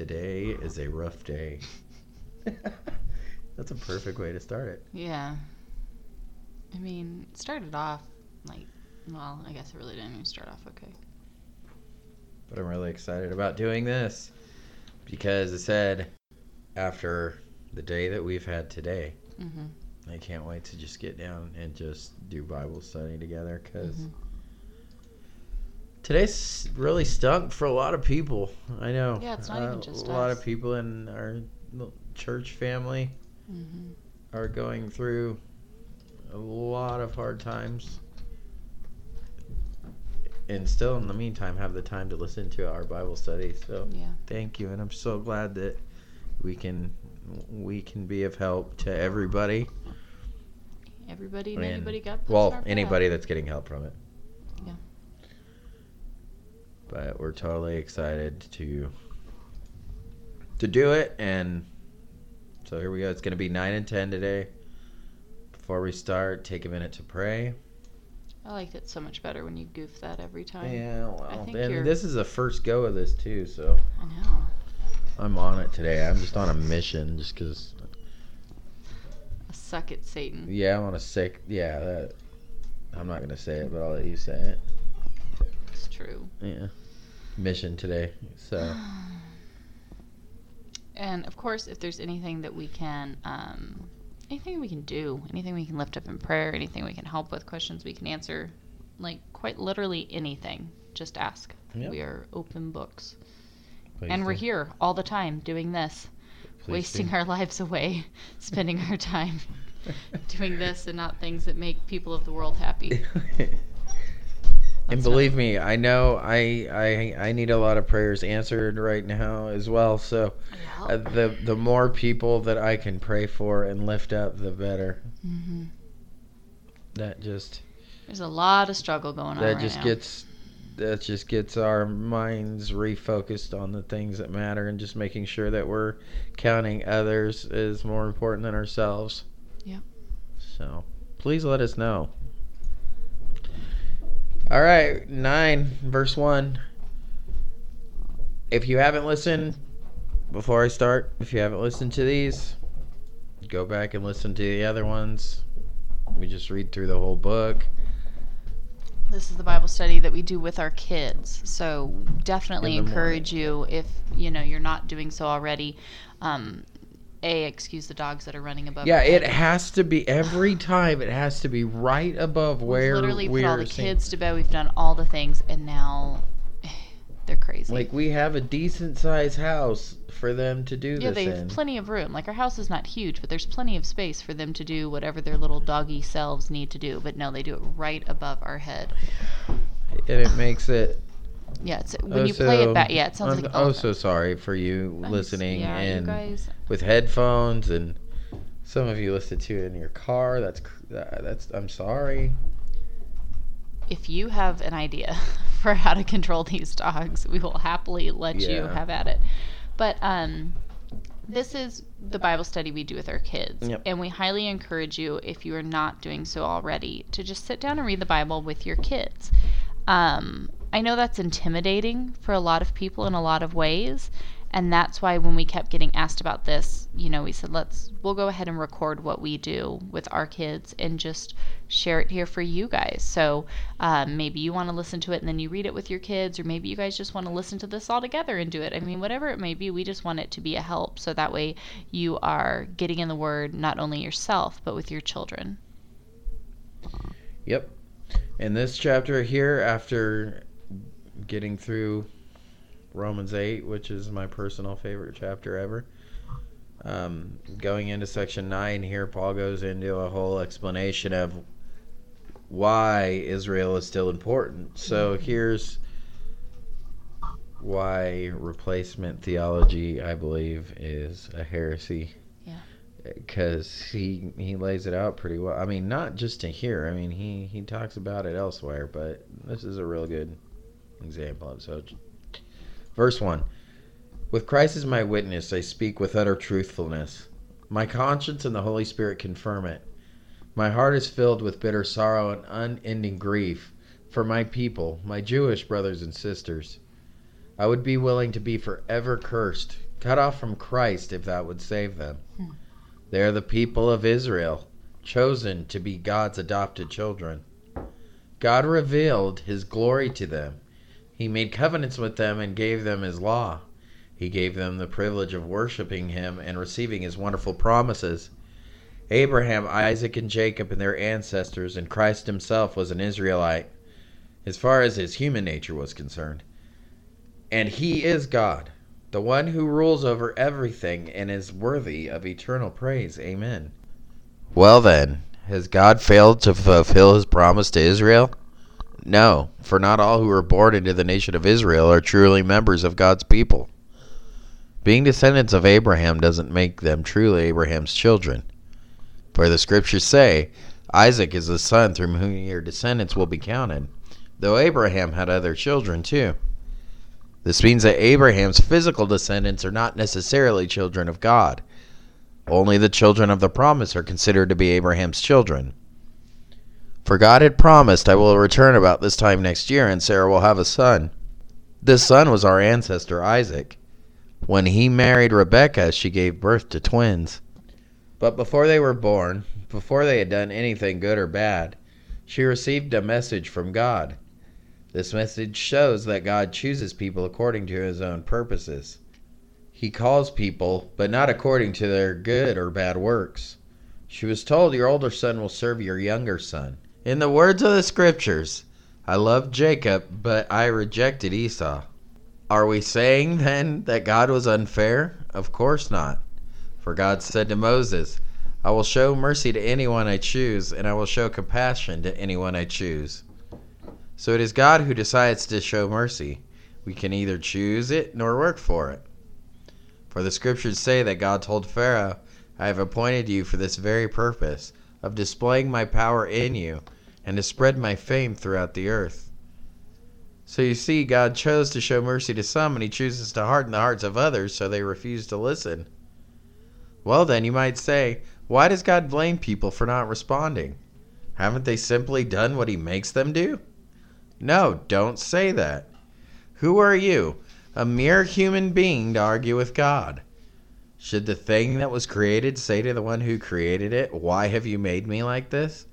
Today is a rough day. That's a perfect way to start it. Yeah. I mean, it started off like, well, I guess it really didn't even start off okay. But I'm really excited about doing this because it said after the day that we've had today, hmm I can't wait to just get down and just do Bible study together because Mhm. Today's really stunk for a lot of people. I know. Yeah, it's not even just a lot of people in our church family hmm are going through a lot of hard times. And still, in the meantime, have the time to listen to our Bible study. So, Yeah. thank you, and I'm so glad that we can we can be of help to everybody. Everybody and anybody got Well, anybody that's getting help from it. But we're totally excited to to do it, and so here we go. It's going to be nine and ten today. Before we start, take a minute to pray. I liked it so much better when you goof that every time. Yeah, well, and you're- this is the first go of this too, so I know. I'm on it today. I'm just on a mission, just because. Suck it, Satan. Yeah, I'm on a sick. Yeah, that. I'm not gonna say it, but I'll let you say it. It's true. Yeah, mission today. So And of course, if there's anything that we can, um, anything we can do, anything we can lift up in prayer, anything we can help with, questions we can answer, like quite literally anything, just ask. Yep. We are open books. please and we're here all the time doing this, Please wasting do. our lives away, spending our time doing this and not things that make people of the world happy. and believe me, I know I, I I need a lot of prayers answered right now as well. So uh, the the more people that I can pray for and lift up, the better. hmm That just There's a lot of struggle going on that right just now. gets that just gets our minds refocused on the things that matter and just making sure that we're counting others is more important than ourselves. Yep. So please let us know. All right, 9 verse 1. If you haven't listened before I start, if you haven't listened to these, go back and listen to the other ones. We just read through the whole book. This is the Bible study that we do with our kids. So definitely encourage you if you know you're not doing so already. Um, a excuse the dogs that are running above. Yeah, it has to be every time. It has to be right above where We've literally put all the seeing- kids to bed. We've done all the things, and now they're crazy. Like we have a decent sized house for them to do yeah, they have in. plenty of room. Like our house is not huge, but there's plenty of space for them to do whatever their little doggy selves need to do. But no, they do it right above our head. and it makes it. Yeah, it's when oh you play it back. Yeah, it sounds I'm like oh oh, so sorry for you I'm listening yeah, you and guys. with headphones and some of you listen to it in your car. That's that's. I'm sorry. if you have an idea for how to control these dogs, we will happily let you have at it. But um, this is the Bible study we do with our kids. Yep. And we highly encourage you, if you are not doing so already, to just sit down and read the Bible with your kids. Um, I know that's intimidating for a lot of people in a lot of ways. And that's why when we kept getting asked about this, you know, we said, let's, we'll go ahead and record what we do with our kids and just share it here for you guys. So um, maybe you want to listen to it and then you read it with your kids, or maybe you guys just want to listen to this all together and do it. I mean, whatever it may be, we just want it to be a help. So that way you are getting in the Word not only yourself, but with your children. Yep. In this chapter here, after getting through Romans 8, which is my personal favorite chapter ever, um, going into section 9 here, Paul goes into a whole explanation of why Israel is still important. So here's why replacement theology, I believe, is a heresy. Yeah. Because he he lays it out pretty well. I mean, not just in here. I mean, he he talks about it elsewhere, but this is a real good example. So, verse one: With Christ as my witness, I speak with utter truthfulness. My conscience and the Holy Spirit confirm it. My heart is filled with bitter sorrow and unending grief for my people, my Jewish brothers and sisters. I would be willing to be forever cursed cut off from Christ if that would save them. Hmm. They are the people of Israel, chosen to be God's adopted children. God revealed his glory to them. He made covenants with them and gave them his law. He gave them the privilege of worshiping him and receiving his wonderful promises. Abraham, Isaac, and Jacob and their ancestors, and Christ himself was an Israelite, as far as his human nature was concerned. And he is God, the one who rules over everything and is worthy of eternal praise. Amen. Well, then, has God failed to fulfill his promise to Israel? No, for not all who are born into the nation of Israel are truly members of God's people. Being descendants of Abraham doesn't make them truly Abraham's children. For the scriptures say, Isaac is the son through whom your descendants will be counted, though Abraham had other children too. This means that Abraham's physical descendants are not necessarily children of God. Only the children of the promise are considered to be Abraham's children. For God had promised, I will return about this time next year, and Sarah will have a son. This son was our ancestor Isaac. When he married Rebekah, she gave birth to twins. But before they were born, before they had done anything good or bad, she received a message from God. This message shows that God chooses people according to his own purposes. He calls people, but not according to their good or bad works. She was told, Your older son will serve your younger son. In the words of the scriptures, I loved Jacob, but I rejected Esau. Are we saying then that God was unfair? Of course not. For God said to Moses, I will show mercy to anyone I choose, and I will show compassion to anyone I choose. So it is God who decides to show mercy. We can neither choose it nor work for it. For the scriptures say that God told Pharaoh, I have appointed you for this very purpose, of displaying my power in you, and to spread my fame throughout the earth. So you see, God chose to show mercy to some, and he chooses to harden the hearts of others so they refuse to listen. Well, then, you might say, why does God blame people for not responding? Haven't they simply done what he makes them do? No, don't say that. Who are you, a mere human being, to argue with God? Should the thing that was created say to the one who created it, Why have you made me like this?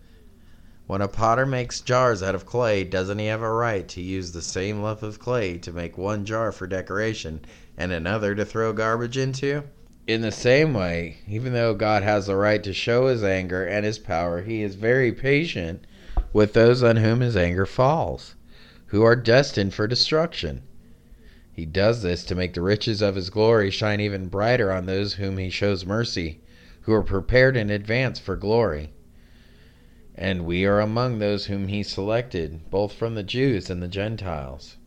When a potter makes jars out of clay, doesn't he have a right to use the same lump of clay to make one jar for decoration and another to throw garbage into? In the same way, even though God has the right to show his anger and his power, he is very patient with those on whom his anger falls, who are destined for destruction. He does this to make the riches of his glory shine even brighter on those whom he shows mercy, who are prepared in advance for glory. And we are among those whom he selected, both from the Jews and the Gentiles.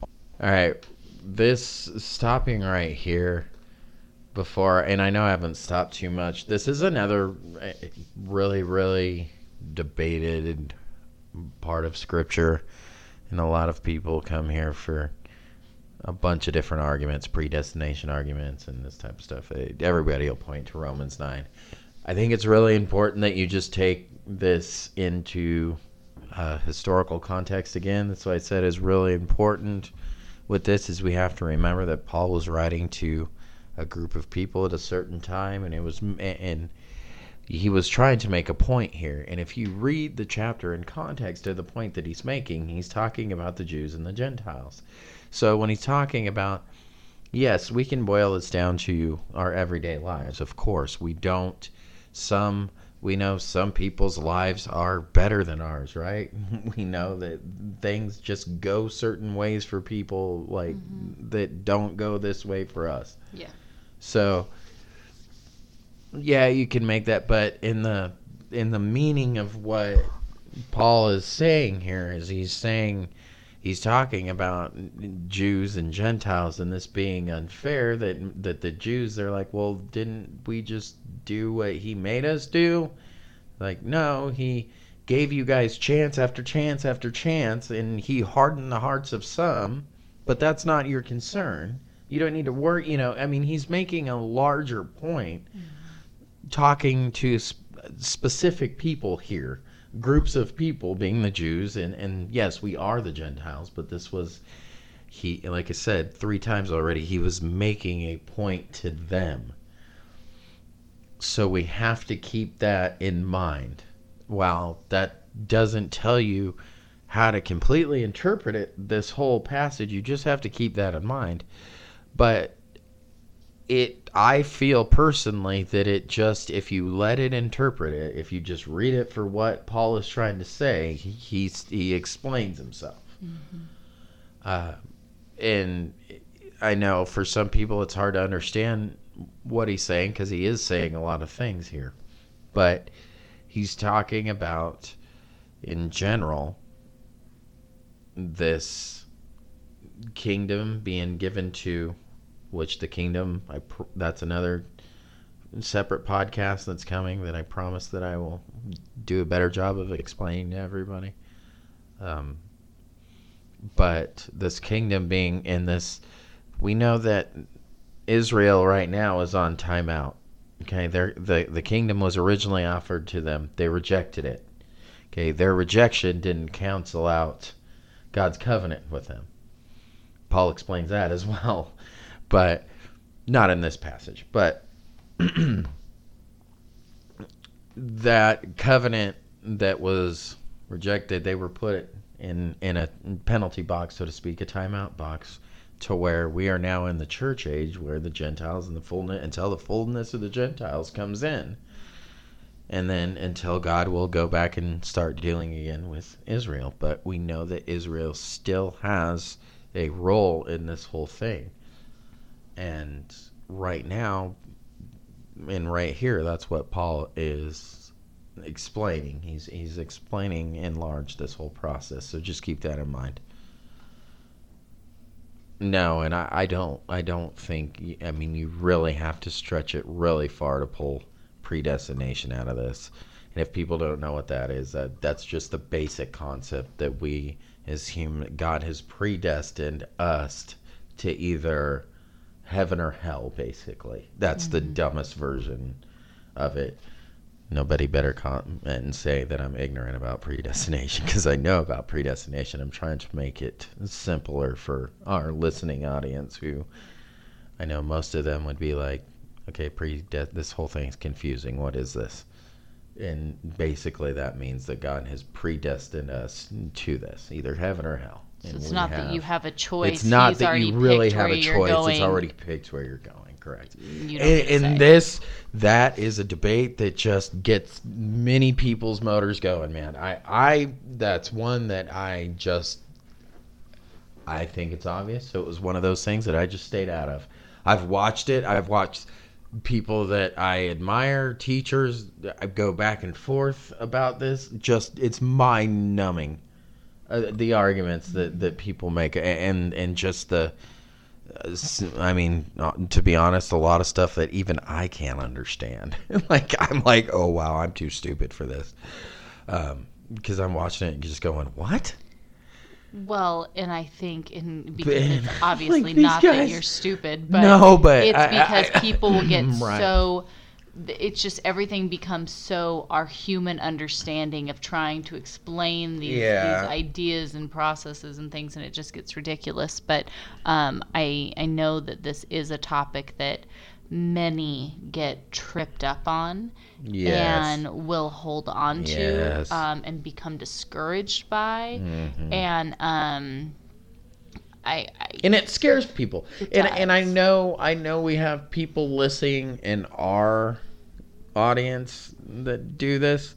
All right, this stopping right here before, and I know I haven't stopped too much. This is another eh, really, really debated part of Scripture, and a lot of people come here for a bunch of different arguments, predestination arguments, and this type of stuff. Everybody will point to Romans 9. I think it's really important that you just take this into uh, historical context again. That's why I said is really important with this is we have to remember that Paul was writing to a group of people at a certain time, and it was and he was trying to make a point here. And if you read the chapter in context of the point that he's making, he's talking about the Jews and the Gentiles. So when he's talking about yes, we can boil this down to our everyday lives. Of course, we don't. Some we know some people's lives are better than ours, right? We know that things just go certain ways for people like mm-hmm. that don't go this way for us. Yeah. So yeah, you can make that, but in the in the meaning of what Paul is saying here is he's saying he's talking about Jews and Gentiles and this being unfair that that the Jews they're like, "Well, didn't we just do what he made us do?" Like, "No, he gave you guys chance after chance after chance and he hardened the hearts of some, but that's not your concern." You don't need to worry. You know, I mean, he's making a larger point, mm-hmm. talking to sp- specific people here, groups of people, being the Jews, and and yes, we are the Gentiles, but this was, he like I said three times already, he was making a point to them. So we have to keep that in mind. While that doesn't tell you how to completely interpret it, this whole passage, you just have to keep that in mind. But it I feel personally that it just if you let it interpret it, if you just read it for what Paul is trying to say, he he's, he explains himself. Mm-hmm. Uh, and I know for some people it's hard to understand what he's saying because he is saying a lot of things here, but he's talking about in general this kingdom being given to which the kingdom I pr- that's another separate podcast that's coming that I promise that I will do a better job of explaining to everybody. Um, but this kingdom being in this, we know that Israel right now is on timeout. Okay, the the kingdom was originally offered to them. They rejected it. Okay, their rejection didn't cancel out God's covenant with them. Paul explains that as well, but not in this passage. But that covenant that was rejected, they were put in in a penalty box, so to speak, a timeout box, to where we are now in the church age, where the Gentiles and the fullness until the fullness of the Gentiles comes in, and then until God will go back and start dealing again with Israel. But we know that Israel still has a role in this whole thing, and right now, and right here, that's what Paul is explaining. He's he's explaining in large this whole process. So just keep that in mind. No, and I, I don't I don't think I mean you really have to stretch it really far to pull predestination out of this. And if people don't know what that is, that that's just the basic concept that we as human God has predestined us to either heaven or hell basically. That's mm-hmm. the dumbest version of it nobody better comment and say that I'm ignorant about predestination because I know about predestination. I'm trying to make it simpler for our listening audience who I know most of them would be like, okay, pre this whole thing is confusing. What is this? And basically that means that God has predestined us to this, either heaven or hell. So it's not have, that you have a choice. It's not He's that you really have a choice. It's already picked where you're going correct. In this, that is a debate that just gets many people's motors going, man. I, I, that's one that I just, I think it's obvious. So it was one of those things that I just stayed out of. I've watched it. I've watched people that I admire, teachers. I go back and forth about this. Just, it's mind numbing. Uh, the arguments that, that people make and and just the I mean, uh, to be honest, a lot of stuff that even I can't understand. like I'm like, oh wow, I'm too stupid for this, um, because I'm watching it and just going, what? Well, and I think in because it's obviously like not guys, that you're stupid, but no, but it's because I, I, people will get right. so it's just everything becomes so our human understanding of trying to explain these, yeah. these ideas and processes and things and it just gets ridiculous but um, I, I know that this is a topic that many get tripped up on yes. and will hold on to yes. um, and become discouraged by mm-hmm. and um, I, I, and it scares people. And and I know I know we have people listening in our audience that do this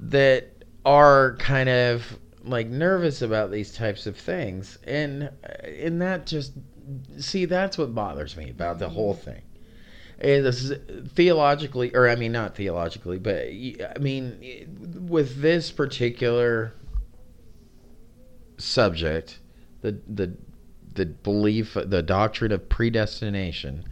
that are kind of like nervous about these types of things. And and that just see that's what bothers me about the whole mm-hmm. thing. Is theologically or i mean not theologically but i mean with this particular subject the the the belief the doctrine of predestination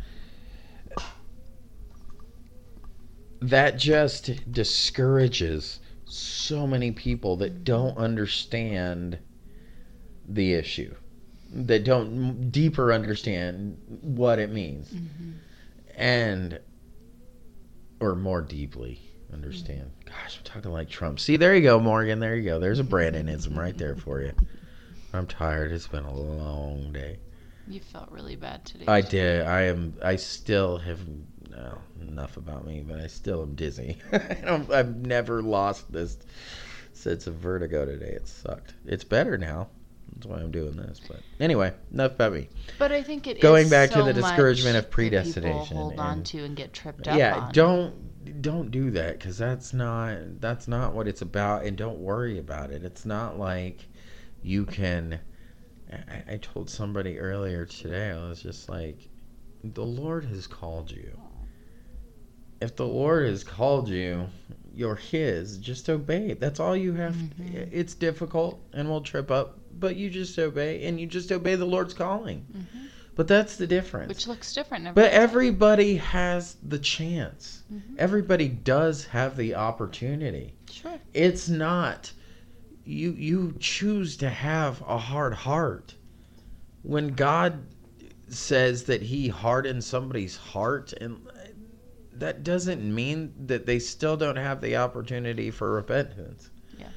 that just discourages so many people that don't understand the issue that don't deeper understand what it means mm-hmm. and or more deeply understand mm-hmm. gosh i'm talking like trump see there you go morgan there you go there's a brandonism right there for you I'm tired. It's been a long day. You felt really bad today. I too. did. I am. I still have. No, enough about me, but I still am dizzy. I don't, I've never lost this sense of vertigo today. It sucked. It's better now. That's why I'm doing this. But anyway, enough about me. But I think it is Going back to the discouragement of predestination hold on to and get tripped up yeah, on. don't don't do that because that's not that's not what it's about, and don't worry about it. It's not like you can. I, I told somebody earlier today. I was just like, the Lord has called you. If the Lord has called you, you're His. Just obey. That's all you have. Mhm. It's difficult, and we'll trip up, but you just obey, and you just obey the Lord's calling. Mhm. But that's the difference. Which looks different. every But time. everybody has the chance. Mhm. Everybody does have the opportunity. Sure. It's not you you choose to have a hard heart. When God says that he hardens somebody's heart and that doesn't mean that they still don't have the opportunity for repentance. Yeah.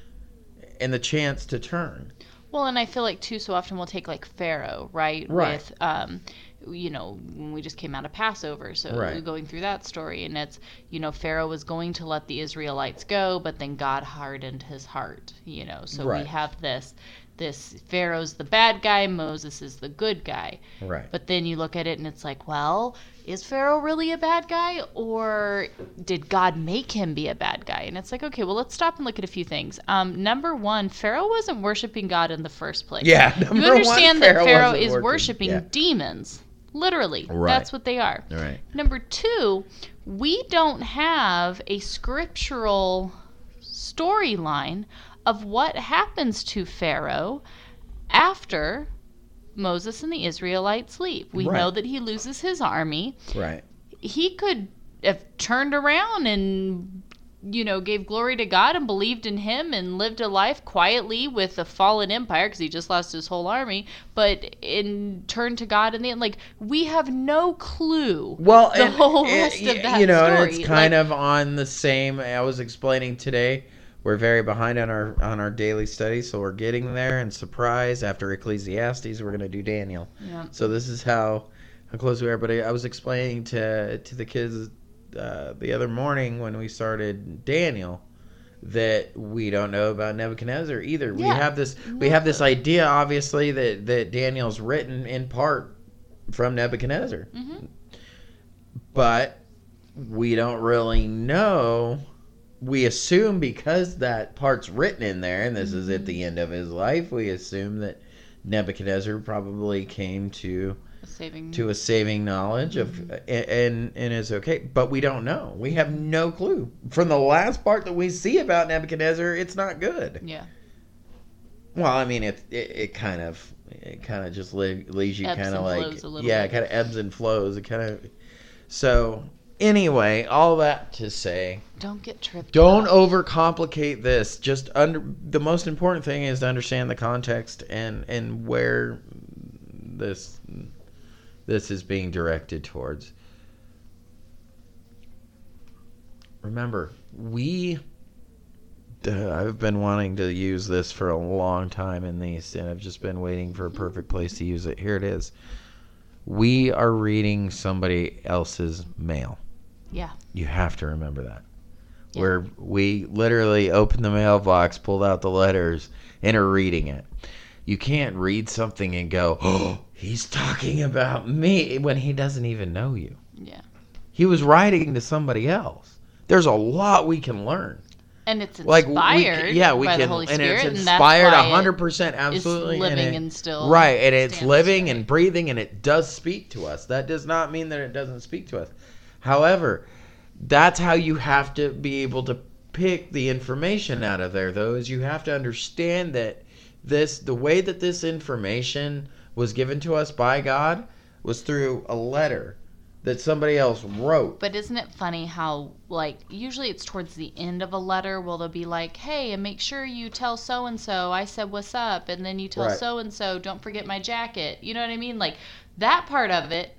And the chance to turn. Well, and I feel like too, so often we'll take like Pharaoh, right? Right. With, um, you know, when we just came out of Passover, so Right. we're going through that story, and it's, you know, Pharaoh was going to let the Israelites go, but then God hardened his heart, you know. So Right. we have this, this Pharaoh's the bad guy, Moses is the good guy. Right. But then you look at it and it's like, well, is Pharaoh really a bad guy or did God make him be a bad guy? And it's like, okay, well, let's stop and look at a few things. Um, number one, Pharaoh wasn't worshiping God in the first place. Yeah, number You one, understand that Pharaoh Pharaoh is working. worshiping Yeah. demons. Literally. Right. That's what they are. Right. Number two, we don't have a scriptural storyline of what happens to Pharaoh after Moses and the Israelites leave. We Right. know that he loses his army. Right. He could have turned around and you know gave glory to God and believed in him and lived a life quietly with a fallen empire because he just lost his whole army but in turned to God in the end like we have no clue Well, the and- whole and, rest of y- that you know, story. it's kind Like- of on the same. I was explaining today. We're very behind on our on our daily study, so we're getting there. And surprise, after Ecclesiastes, we're going to do Daniel. yeah. So this is how how close we are. But I, I was explaining to to the kids uh, the other morning when we started Daniel that we don't know about Nebuchadnezzar either. We have this we have this idea, obviously, that that Daniel's written in part from Nebuchadnezzar Mhm. but we don't really know. We assume because that part's written in there, and this is at the end of his life, we assume that Nebuchadnezzar probably came to saving to a saving knowledge of mm-hmm. and and is okay, but we don't know. We have no clue. From the last part that we see about Nebuchadnezzar, it's not good. yeah Well, I mean, it it, it kind of it kind of just le- leaves you kind of like a yeah, kind of ebbs and flows. It kind of so anyway, all that to say, don't get tripped don't up. overcomplicate this. Just under the most important thing is to understand the context and and where this this is being directed towards. Remember, we I've been wanting to use this for a long time in these, and I've just been waiting for a perfect place to use it. Here it is. We are reading somebody else's mail. yeah You have to remember that. Yeah. Where we literally opened the mailbox, pulled out the letters, and are reading it. You can't read something and go, oh, he's talking about me when he doesn't even know you. yeah He was writing to somebody else. There's a lot we can learn. and it's Like inspired we, c- yeah, we can, and Spirit, it's inspired hundred percent, absolutely, living and, it- and still right, and it's living straight. and breathing, and it does speak to us. That does not mean that it doesn't speak to us. However, that's how you have to be able to pick the information out of there. Though, is you have to understand that this, the way that this information was given to us by God, was through a letter that somebody else wrote. But isn't it funny how, like, usually it's towards the end of a letter where they'll be like, hey, and make sure you tell so and so I said what's up, and then you tell Right. so and so don't forget my jacket. You know what I mean? Like, that part of it,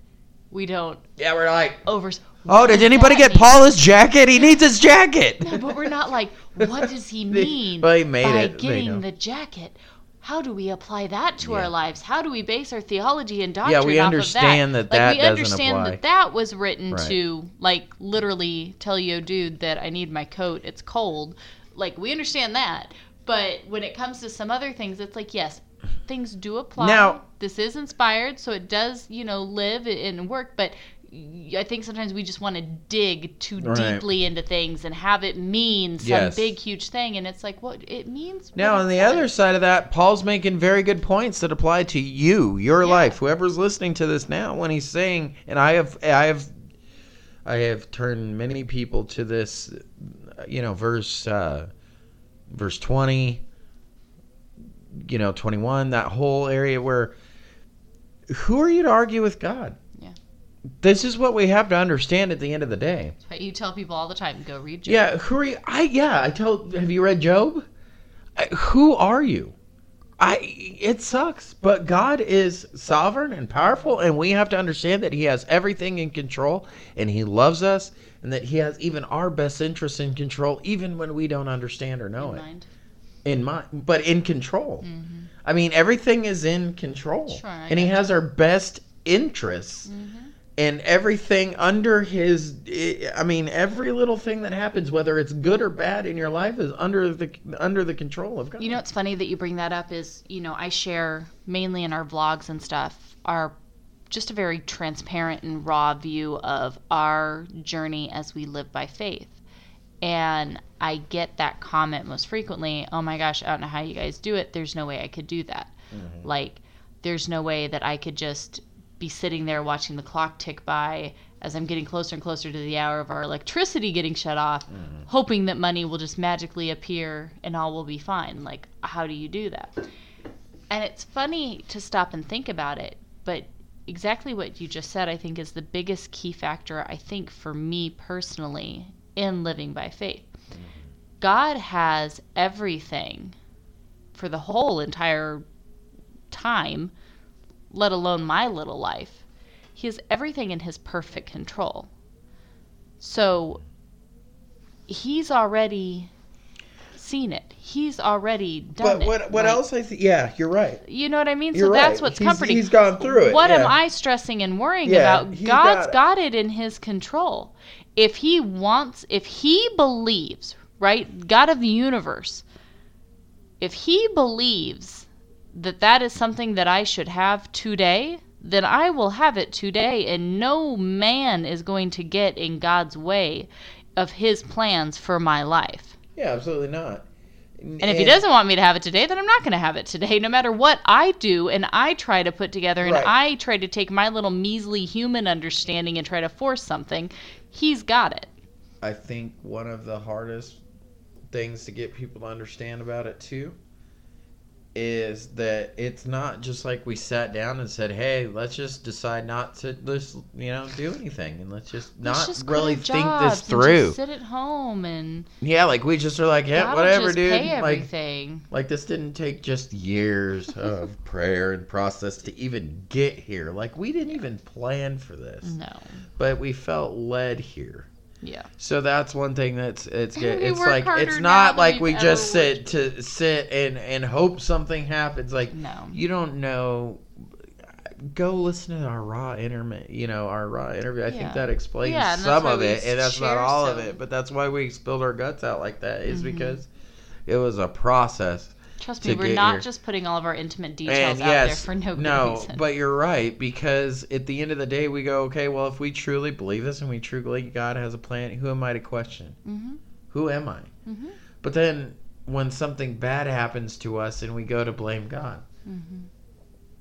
we don't yeah, we're like, over. oh, did anybody get mean? Paul jacket? He needs his jacket. No, but we're not like, what does he mean Well, he made by it. They getting the jacket? How do we apply that to Yeah. our lives? How do we base our theology and doctrine yeah, we off understand of that that? like, that we doesn't understand apply. that that was written Right. to like literally tell you, dude, that I need my coat. It's cold. Like we understand that, but when it comes to some other things, it's like yes, things do apply. Now- this is inspired, so it does you know live and work, but. I think sometimes we just want to dig too Right. deeply into things and have it mean some Yes. big, huge thing, and it's like, what it means. Now, on the says. other side of that, Paul's making very good points that apply to you, your Yeah. life, whoever's listening to this now. When he's saying, and I have, I have, I have turned many people to this, you know, verse, uh, verse twenty, you know, twenty-one, that whole area where, who are you to argue with God? This is what we have to understand at the end of the day. You tell people all the time, go read Job. Yeah, who are you? I yeah, I tell. Have you read Job? I, who are you? I. It sucks, but God is sovereign and powerful, and we have to understand that He has everything in control, and He loves us, and that He has even our best interests in control, even when we don't understand or know in it. mind. In mind, but in control. Mm-hmm. I mean, everything is in control, Sure, and He has our best interests Mm-hmm. And everything under his i mean every little thing that happens whether it's good or bad in your life is under the under the control of god You know what's funny that you bring that up is, you know, I share mainly in our vlogs and stuff our just a very transparent and raw view of our journey as we live by faith. And I get that comment most frequently, "Oh my gosh, I don't know how you guys do it. There's no way I could do that." Mm-hmm. Like there's no way that I could just be sitting there watching the clock tick by as I'm getting closer and closer to the hour of our electricity getting shut off, mm-hmm. hoping that money will just magically appear and all will be fine. Like, how do you do that? And it's funny to stop and think about it, but exactly what you just said, I think, is the biggest key factor, I think, for me personally in living by faith. Mm-hmm. God has everything for the whole entire time, let alone my little life. He has everything in his perfect control. So he's already seen it. He's already done but it. what what Like, else i think yeah you're right You know what I mean? You're so that's right. what's He's- comforting. he's gone through it, What am. I stressing and worrying Yeah, about? God's got got it. it in his control. If he wants, if he believes, right? God of the universe, if he believes that that is something that I should have today, then I will have it today. And no man is going to get in God's way of his plans for my life. yeah absolutely not And if he doesn't want me to have it today, then I'm not going to have it today, no matter what I do and I try to put together and Right. I try to take my little measly human understanding and try to force something. He's got it. i think one of the hardest things to get people to understand about it too is that it's not just like we sat down and said, "Hey, let's just decide not to let's you know do anything and let's just Let's not just really think this through." just sit at home and Yeah, like we just are like, yeah, whatever, just dude. Like, everything. like this didn't take just years of prayer and process to even get here. Like we didn't even plan for this, no. but we felt led here. Yeah. So that's one thing that's it's good. It's like it's not like we just sit to sit and and hope something happens. Like No. you don't know. Go listen to our raw interview. You know our raw interview. I Yeah. think that explains Yeah, some of it, and that's not all of it. But that's why we spilled our guts out like that. Is Mhm. because it was a process. Trust me, we're not here. just putting all of our intimate details And out there for no good no, reason. but you're right because at the end of the day, we go, okay, well, if we truly believe this and we truly God has a plan, who am I to question? hmm Who am I? hmm But then when something bad happens to us and we go to blame God, hmm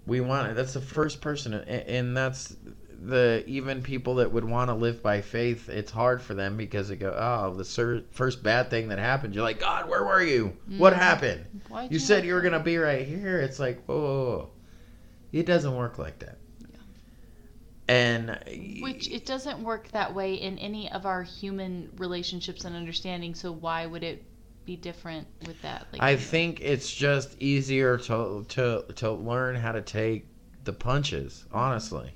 we want it. That's the first person, and that's the even people that would want to live by faith. It's hard for them because they go, oh, the ser- first bad thing that happened. You're like, God, where were you? What Mhm. happened? Why'd You said you were gonna be right here. It's like, whoa, whoa, whoa. it doesn't work like that. And Which it doesn't work that way in any of our human relationships and understanding. So why would it be different with that? Like, I think it's just easier to to to learn how to take the punches, honestly,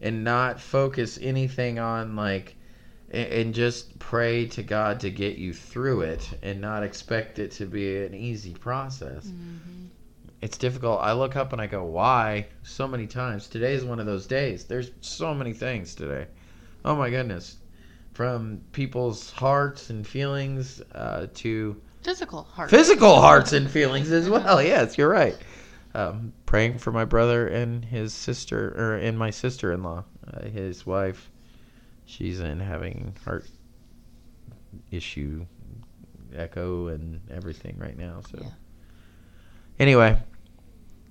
and not focus anything on like and just pray to God to get you through it and not expect it to be an easy process. Mhm. it's difficult. I look up and I go, why? So many times. Today is one of those days. There's so many things today. Oh my goodness. From people's hearts and feelings uh, to Physical heart. physical hearts and feelings as well. Yes, you're right. Um, praying for my brother and his sister, or and my sister-in-law, uh, his wife. She's in having heart issue, echo, and everything right now. So, Yeah. anyway,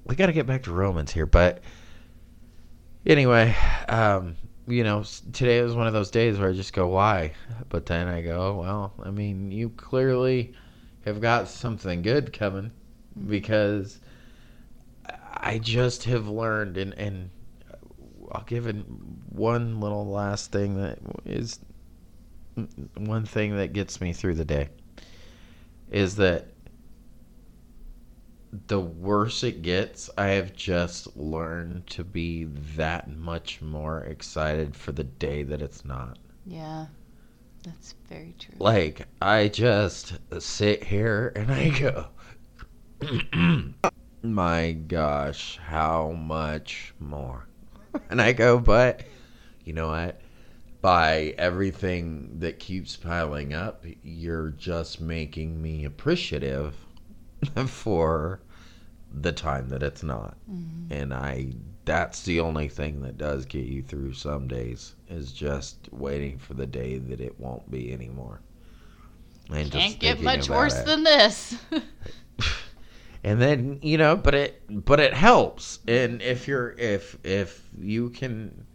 we got to get back to Romans here, but anyway, um, you know, today was one of those days where I just go, why? But then I go, well, I mean, you clearly have got something good coming because I just have learned, and, and I'll give it one little last thing that is one thing that gets me through the day is that the worse it gets, I have just learned to be that much more excited for the day that it's not. Yeah. That's very true. Like, I just sit here and I go, my gosh, how much more? And I go, but you know what? By everything that keeps piling up, you're just making me appreciative for the time that it's not. Mhm. And I that's the only thing that does get you through some days is just waiting for the day that it won't be anymore. And Can't get much worse it. than this. and then you know but it but it helps. And if you're if if you can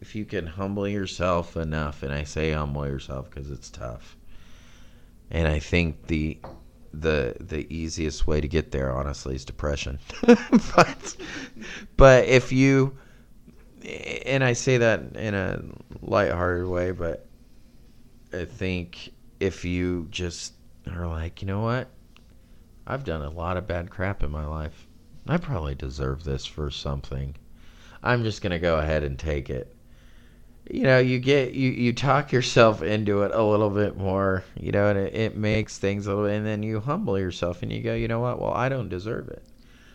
if you can humble yourself enough and i say humble yourself because it's tough. And i think the the the easiest way to get there honestly is depression. But but if you and i say that in a lighthearted way but i think if you just are like you know what I've done a lot of bad crap in my life. I probably deserve this for something. I'm just gonna go ahead and take it. You know, you get you you talk yourself into it a little bit more. You know, and it, it makes things a little. Bit and then you humble yourself and you go, you know what? Well, I don't deserve it.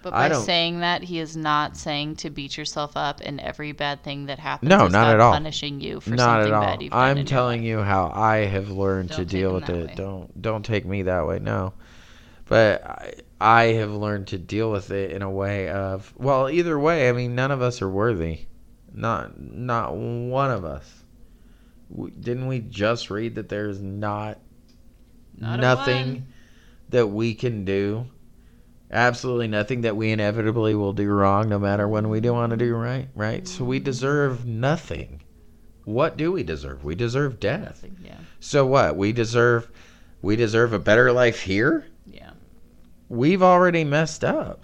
But by saying that, he is not saying to beat yourself up and every bad thing that happens No, is not at all. punishing you for Not something at all. bad you've done I'm telling you how I have learned to Don't take deal with it. way. Don't don't take me that way. No, but I, I have learned to deal with it in a way of well, either way. I mean, none of us are worthy. Not not one of us. W- Didn't we just read that there's not, Not nothing that we can do? Absolutely nothing that we inevitably will do wrong, no matter when we do want to do right. Right. So we mm-hmm. deserve nothing. What do we deserve? We deserve death. Nothing, Yeah. So what? We deserve we deserve a better life here? We've already messed up.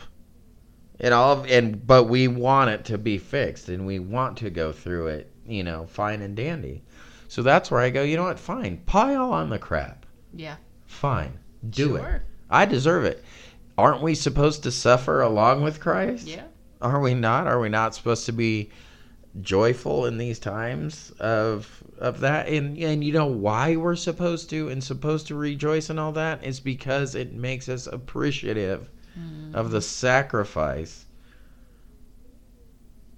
And all and but we want it to be fixed and we want to go through it, you know, fine and dandy. So that's where I go, you know what? Fine. Pile on the crap. Yeah. Fine. Do it. I deserve it. Aren't we supposed to suffer along with Christ? Yeah. Are we not? Are we not supposed to be joyful in these times of of that? And and you know why we're supposed to and supposed to rejoice and all that is because it makes us appreciative mm. of the sacrifice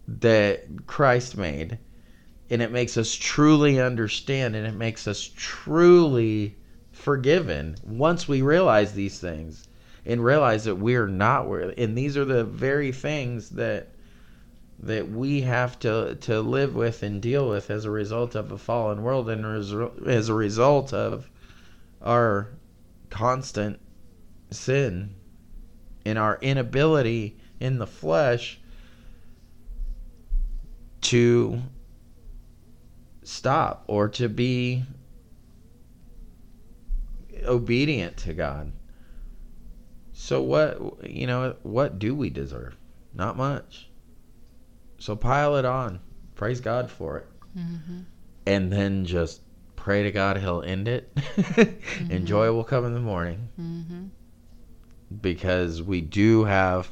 that Christ made. And it makes us truly understand and it makes us truly forgiven once we realize these things and realize that we're not wor- and these are the very things that that we have to to live with and deal with as a result of a fallen world and as, as a result of our constant sin and our inability in the flesh to stop or to be obedient to God. So what you know, what do we deserve? Not much. So pile it on. Praise God for it. Mm-hmm. And then just pray to God he'll end it. and joy will come in the morning Mm-hmm. because we do have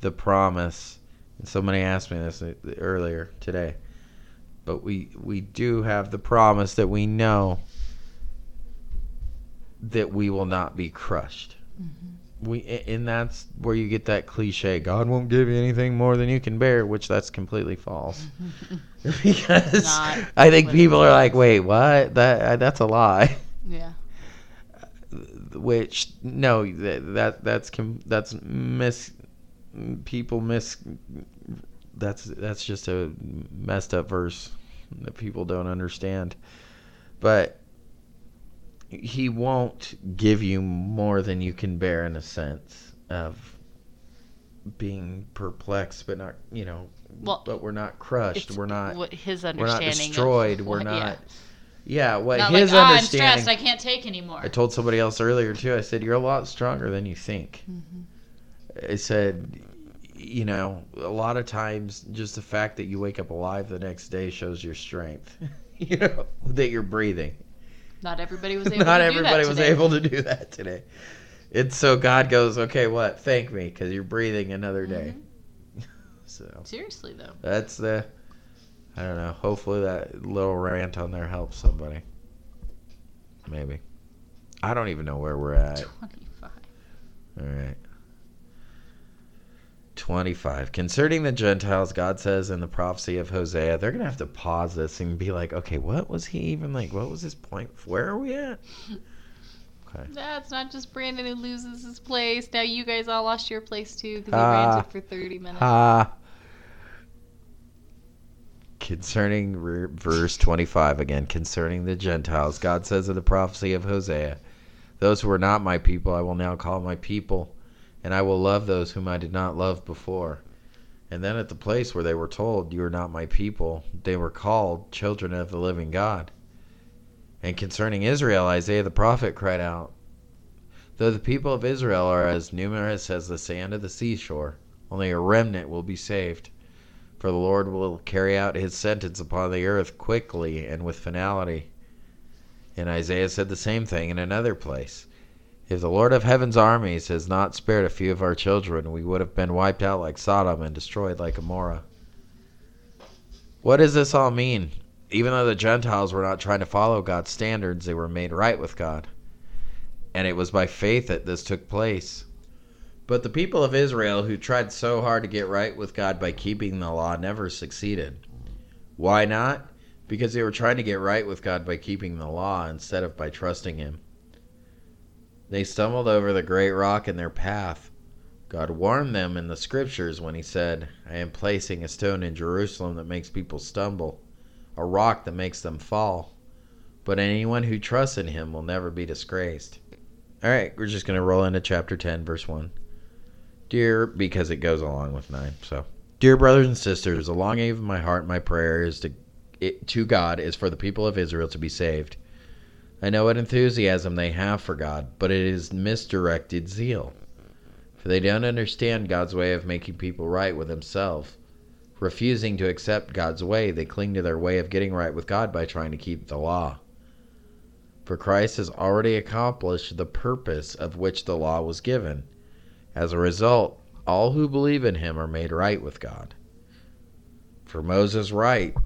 the promise. And somebody asked me this earlier today. But we we do have the promise that we know that we will not be crushed. Mm-hmm. We and that's where you get that cliche god won't give you anything more than you can bear which that's completely false. Because i think people are like wait what? That that's a lie. Yeah. which no that, that that's com- that's mis people miss that's that's just a messed up verse that people don't understand. But he won't give you more than you can bear in a sense of being perplexed but not you know Well, but we're not crushed we're not what his we're understanding. not of destroyed we're not yeah. yeah, what Not his like, "Ah, I'm understanding stressed. I can't take anymore. I told somebody else earlier too. I said you're a lot stronger than you think. Mhm. I said, you know, a lot of times just the fact that you wake up alive the next day shows your strength. you know that you're breathing. Not everybody was able. Not to everybody do that was today. able to do that today. It's so God goes, okay, what? Thank me because you're breathing another day. Mhm. So Seriously though. that's the. I don't know. Hopefully that little rant on there helps somebody. Maybe. I don't even know where we're at. Twenty-five. All right. 25. Concerning the Gentiles, God says in the prophecy of Hosea, they're going to have to pause this and be like, okay, what was he even like? What was his point? Where are we at? Okay. That's not just Brandon who loses his place. Now you guys all lost your place too because he Ah. ranted for thirty minutes. Ah. Concerning re- verse 25 again, concerning the Gentiles, God says in the prophecy of Hosea, Those who are not my people, I will now call my people, and I will love those whom I did not love before. And then at the place where they were told, You are not my people, they were called children of the living God. And concerning Israel, Isaiah the prophet cried out, Though the people of Israel are as numerous as the sand of the seashore, only a remnant will be saved. For the Lord will carry out his sentence upon the earth quickly and with finality. And Isaiah said the same thing in another place. If the Lord of heaven's armies has not spared a few of our children, we would have been wiped out like Sodom and destroyed like Gomorrah. What does this all mean? Even though the Gentiles were not trying to follow God's standards, they were made right with God. And it was by faith that this took place. But the people of Israel who tried so hard to get right with God by keeping the law never succeeded. Why not? Because they were trying to get right with God by keeping the law instead of by trusting Him. They stumbled over the great rock in their path. God warned them in the scriptures when He said, I am placing a stone in Jerusalem that makes people stumble, a rock that makes them fall. But anyone who trusts in Him will never be disgraced. All right, we're just going to roll into chapter 10, verse 1. Dear, because it goes along with 9. So, dear brothers and sisters, the longing of my heart, my prayer is to it, to God is for the people of Israel to be saved. I know what enthusiasm they have for God, but it is misdirected zeal. For they don't understand God's way of making people right with Himself. Refusing to accept God's way, they cling to their way of getting right with God by trying to keep the law. For Christ has already accomplished the purpose of which the law was given. As a result, all who believe in him are made right with God. For Moses writes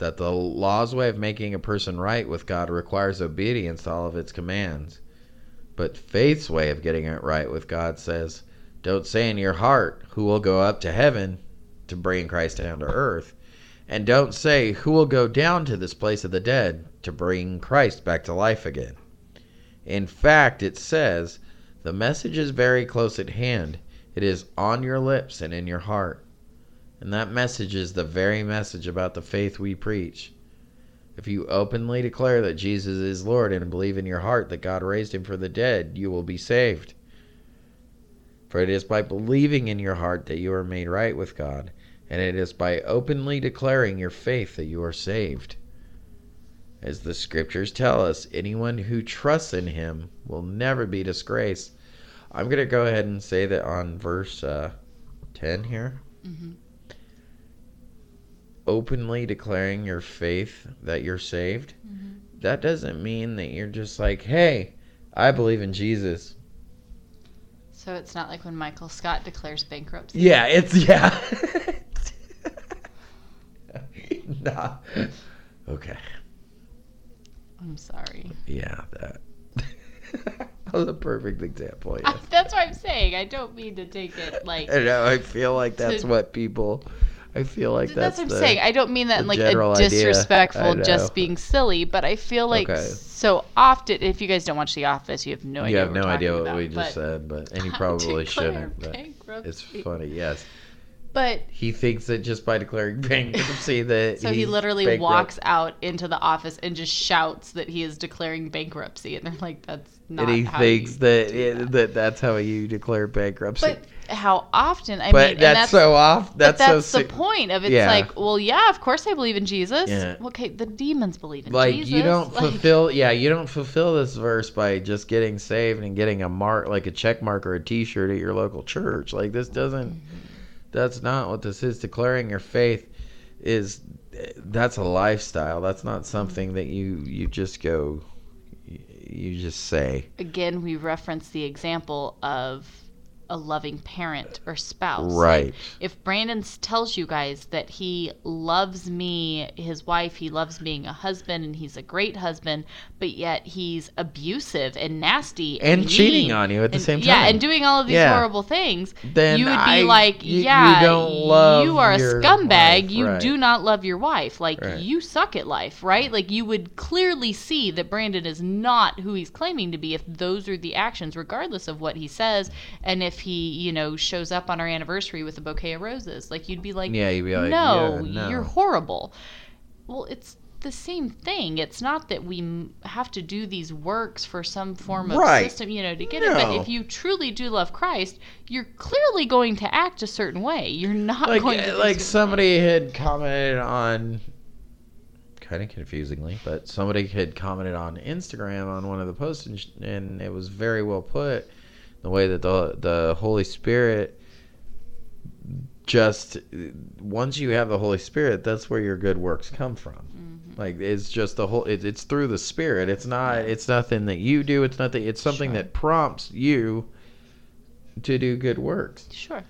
that the law's way of making a person right with God requires obedience to all of its commands. But faith's way of getting it right with God says, Don't say in your heart, Who will go up to heaven to bring Christ down to earth? And don't say, Who will go down to this place of the dead to bring Christ back to life again? In fact, it says, The message is very close at hand. It is on your lips and in your heart. And that message is the very message about the faith we preach. If you openly declare that Jesus is Lord and believe in your heart that God raised him from the dead, you will be saved. For it is by believing in your heart that you are made right with God, and it is by openly declaring your faith that you are saved. As the scriptures tell us, anyone who trusts in him will never be disgraced. I'm going to go ahead and say that on verse uh, 10 here. Mhm. Openly declaring your faith that you're saved. Mhm. That doesn't mean that you're just like, hey, I believe in Jesus. So it's not like when Michael Scott declares bankruptcy. Yeah, it's, yeah. nah. Okay. I'm sorry. Yeah, that. That was a perfect example. Yes. That's what I'm saying. I don't mean to take it like. I know. I feel like that's To- what people. I feel like that's, that's, what I'm the, saying. I don't mean that in like a disrespectful, just being silly. But I feel like Okay. so often, if you guys don't watch The Office, you have no idea. you have what no idea what about, we just said, but and you probably shouldn't. But bankruptcy. it's funny. Yes, But he thinks that just by declaring bankruptcy that so he literally bankrupt. walks out into the office and just shouts that he is declaring bankruptcy, and they're like, "That's not." and he how thinks you that, do it, that that's how you declare bankruptcy. But how often? I But mean, and that's, that's so off. But That's, that's so the si- point of it's Yeah. like, well, yeah, of course I believe in Jesus. Yeah. Okay, the demons believe in like Jesus. Like you don't Like, fulfill yeah you don't fulfill this verse by just getting saved and getting a mark like a check mark or a t-shirt at your local church like this doesn't Mm-hmm. that's not what this is declaring your faith is that's a lifestyle that's not something that you you just go you just say Again, we reference the example of a loving parent or spouse. right Like, if Brandon tells you guys that he loves me, his wife, he loves being a husband and he's a great husband, but yet he's abusive and nasty and, and cheating on you at the and- same time Yeah, and doing all of these Yeah. horrible things. then you would be I- like, you- you yeah, don't love you are a scumbag. wife, you right. do not love your wife. Like Right. you suck at life, right? Like you would clearly see that Brandon is not who he's claiming to be if those are the actions, regardless of what he says, and if he, you know, shows up on our anniversary with a bouquet of roses. Like you'd be like, yeah you'd be like no, yeah, no. you're horrible. Well, it's the same thing. It's not that we have to do these works for some form of Right. system, you know, to get it. But if you truly do love Christ, you're clearly going to act a certain way. You're not like going to. like somebody had commented on kind of confusingly but somebody had commented on instagram on one of the posts and, and it was very well put the way that the the holy spirit just once you have the holy spirit that's where your good works come from Mhm. like it's just the whole it, it's through the spirit it's not it's nothing that you do it's nothing it's something Sure. that prompts you to do good works Sure.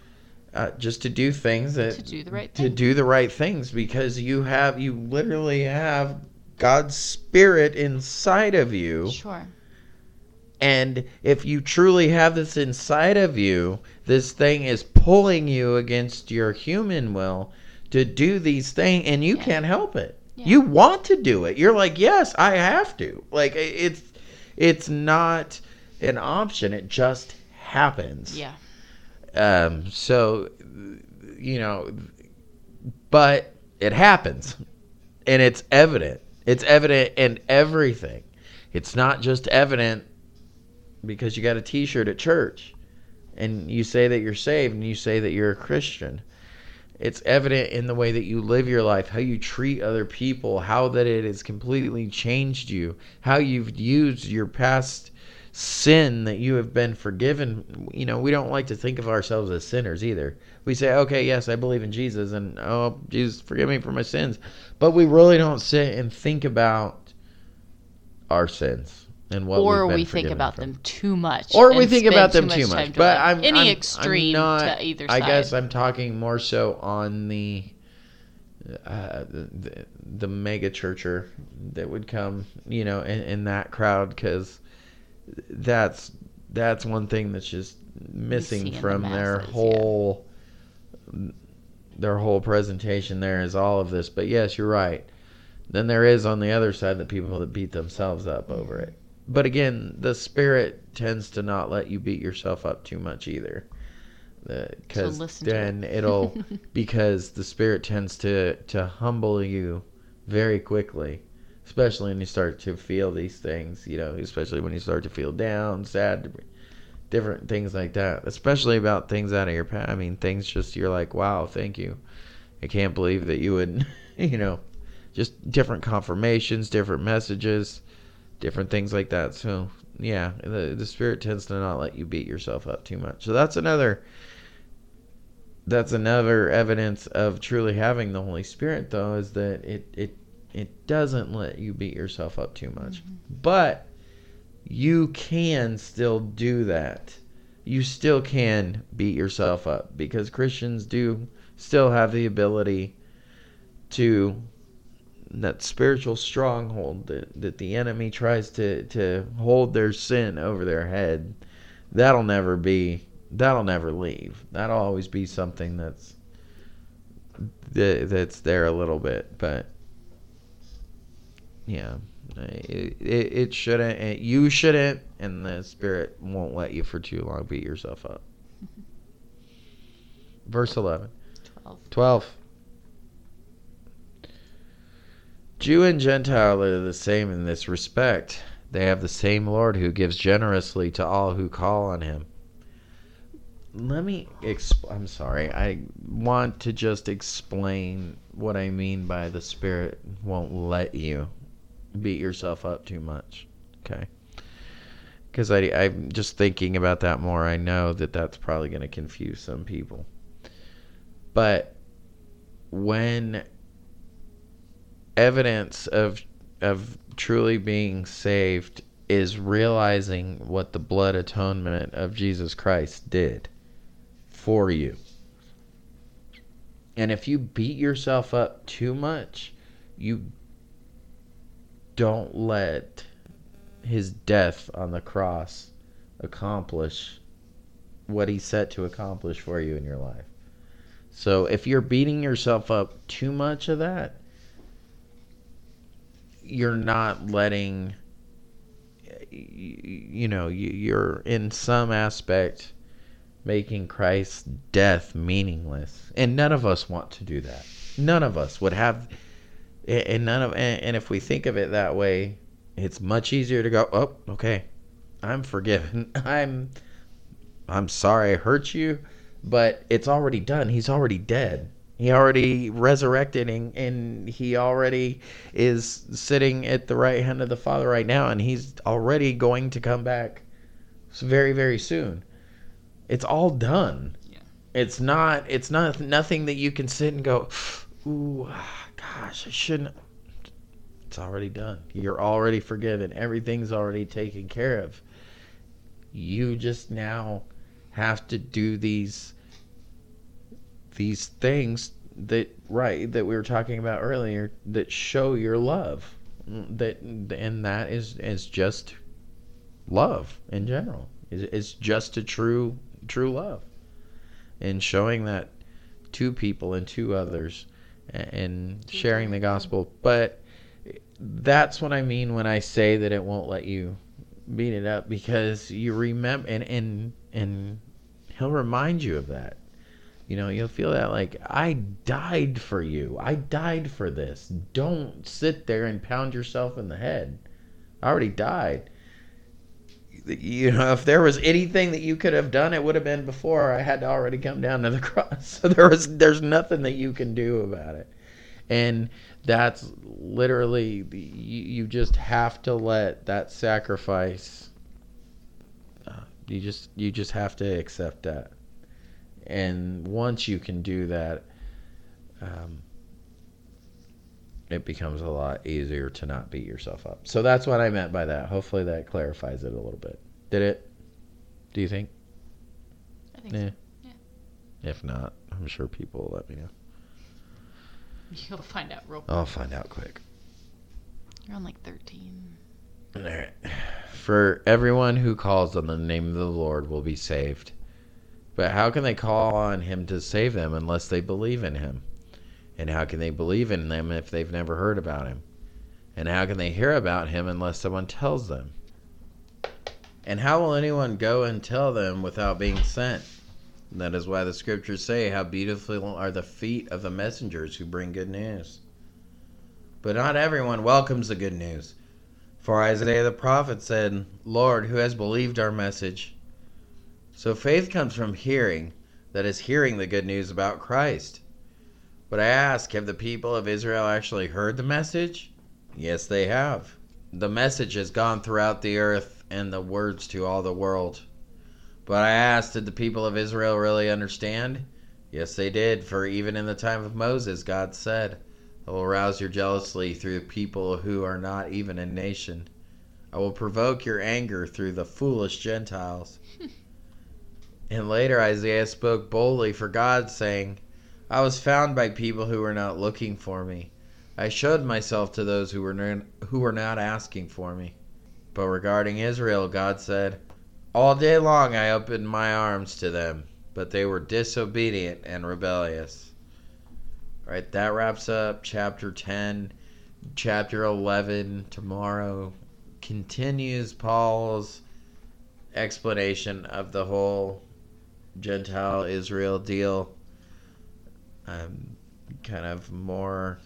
uh, just to do things that To do the right to thing. do the right things because you have you literally have God's spirit inside of you Sure. And if you truly have this inside of you this thing is pulling you against your human will to do these things and you Yeah. can't help it Yeah. you want to do it you're like yes I have to like it's it's not an option it just happens Yeah. um, so, you know, but it happens, and it's evident. It's evident in everything. It's not just evident because you got a T-shirt at church, and you say that you're saved, and you say that you're a Christian. It's evident in the way that you live your life, how you treat other people, how that it has completely changed you, how you've used your past sin that you have been forgiven. You know, we don't like to think of ourselves as sinners either. We say, okay, yes, I believe in Jesus, and oh, Jesus, forgive me for my sins. But we really don't sit and think about our sins and what or we think about from. them too much. Or we think about them much too much. But. I'm any I'm- I'm extreme not- to either Side. I guess I'm talking more so on the uh, the, the, mega churcher that would come, you know, in, in that crowd because that's that's one thing that's just missing in the from their masses, yeah. whole their whole presentation there is all of this. But yes, you're right. Then there is on the other side the people that beat themselves up over it. But again, the spirit tends to not let you beat yourself up too much either. Because then it. it'll because the spirit tends to to humble you very quickly, especially when you start to feel these things. You know, especially when you start to feel down, sad, different things like that. Especially about things out of your past. I mean, things just you're like, wow, thank you. I can't believe that you would, you know, just different confirmations, different messages, different things like that. So yeah, the the spirit tends to not let you beat yourself up too much. So that's another that's another evidence of truly having the Holy Spirit though is that it it it doesn't let you beat yourself up too much. Mm-hmm. But you can still do that. You still can beat yourself up because Christians do still have the ability to that spiritual stronghold that, that the enemy tries to, to hold their sin over their head, that'll never be that'll never leave. That'll always be something that's that, that's there a little bit, but yeah, it, it, it shouldn't. You shouldn't, and the spirit won't let you for too long beat yourself up. Mm-hmm. Verse 11. 12. 12. Jew and Gentile are the same in this respect. They have the same Lord who gives generously to all who call on him. Let me exp- I'm sorry. I want to just explain what I mean by the spirit won't let you beat yourself up too much. Okay? Cuz I I'm just thinking about that more. I know that that's probably going to confuse some people. But when evidence of of truly being saved is realizing what the blood atonement of Jesus Christ did for you. And if you beat yourself up too much, you don't let his death on the cross accomplish what he set to accomplish for you in your life. So if you're beating yourself up too much of that, you're not letting you know you're in some aspect making Christ's death meaningless. And none of us want to do that. None of us would have and none of and if we think of it that way it's much easier to go oh okay I'm forgiven. I'm I'm sorry I hurt you but it's already done. He's already dead he already resurrected and, and, he already is sitting at the right hand of the Father right now, and he's already going to come back very, very soon. It's all done. Yeah. It's not. It's not nothing that you can sit and go, "Ooh, gosh, I shouldn't." It's already done. You're already forgiven. Everything's already taken care of. You just now have to do these these things that right that we were talking about earlier that show your love. That and that is is just love in general. It's just a true true love. And showing that to people and to others and sharing the gospel. But that's what i mean when i say that it won't let you beat it up because you remember and and and he'll remind you of that you know, you'll feel that like, I died for you. I died for this. Don't sit there and pound yourself in the head. I already died. You know, if there was anything that you could have done, it would have been before I had to already come down to the cross. So there was, there's nothing that you can do about it. And that's literally, you, you just have to let that sacrifice, uh, you just, you just have to accept that and once you can do that, um, it becomes a lot easier to not beat yourself up. So that's what I meant by that. Hopefully that clarifies it a little bit. Did it? Do you think? I think yeah. so. Yeah. If not, I'm sure people will let me know. You'll find out real quick. I'll find out quick. You're on like 13. All right. For everyone who calls on the name of the Lord will be saved. But how can they call on him to save them unless they believe in him? And how can they believe in them if they've never heard about him? And how can they hear about him unless someone tells them? And how will anyone go and tell them without being sent? That is why the scriptures say, How beautiful are the feet of the messengers who bring good news. But not everyone welcomes the good news. For Isaiah the prophet said, Lord, who has believed our message? So faith comes from hearing, that is, hearing the good news about Christ. But I ask, have the people of Israel actually heard the message? Yes, they have. The message has gone throughout the earth and the words to all the world. But I ask, did the people of Israel really understand? Yes, they did, for even in the time of Moses, God said, I will rouse your jealousy through people who are not even a nation. I will provoke your anger through the foolish Gentiles. And later Isaiah spoke boldly for God, saying, I was found by people who were not looking for me. I showed myself to those who were ner- who were not asking for me. But regarding Israel, God said, "All day long I opened my arms to them, but they were disobedient and rebellious." All right, that wraps up chapter 10. Chapter 11 tomorrow continues Paul's explanation of the whole Gentile Israel deal. I'm kind of more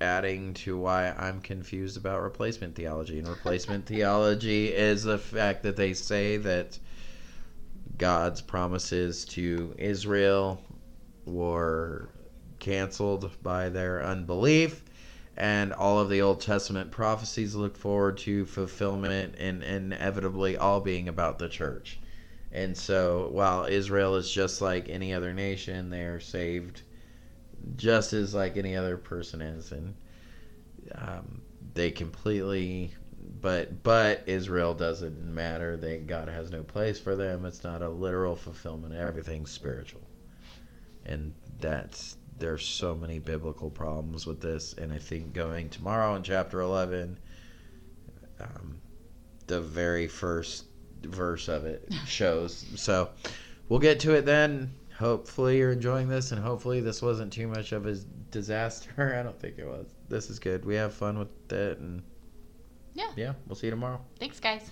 adding to why I'm confused about replacement theology. And replacement theology is the fact that they say that God's promises to Israel were canceled by their unbelief and all of the Old Testament prophecies look forward to fulfillment and inevitably all being about the church. And so while Israel is just like any other nation, they are saved just as like any other person is. And um, they completely but but Israel doesn't matter. They God has no place for them. It's not a literal fulfillment. Everything's spiritual. And that's there's so many biblical problems with this, and I think going tomorrow in chapter 11, um, the very first verse of it shows. So we'll get to it then. Hopefully you're enjoying this, and hopefully this wasn't too much of a disaster. I don't think it was. This is good. We have fun with it, and Yeah. yeah, we'll see you tomorrow. Thanks, guys.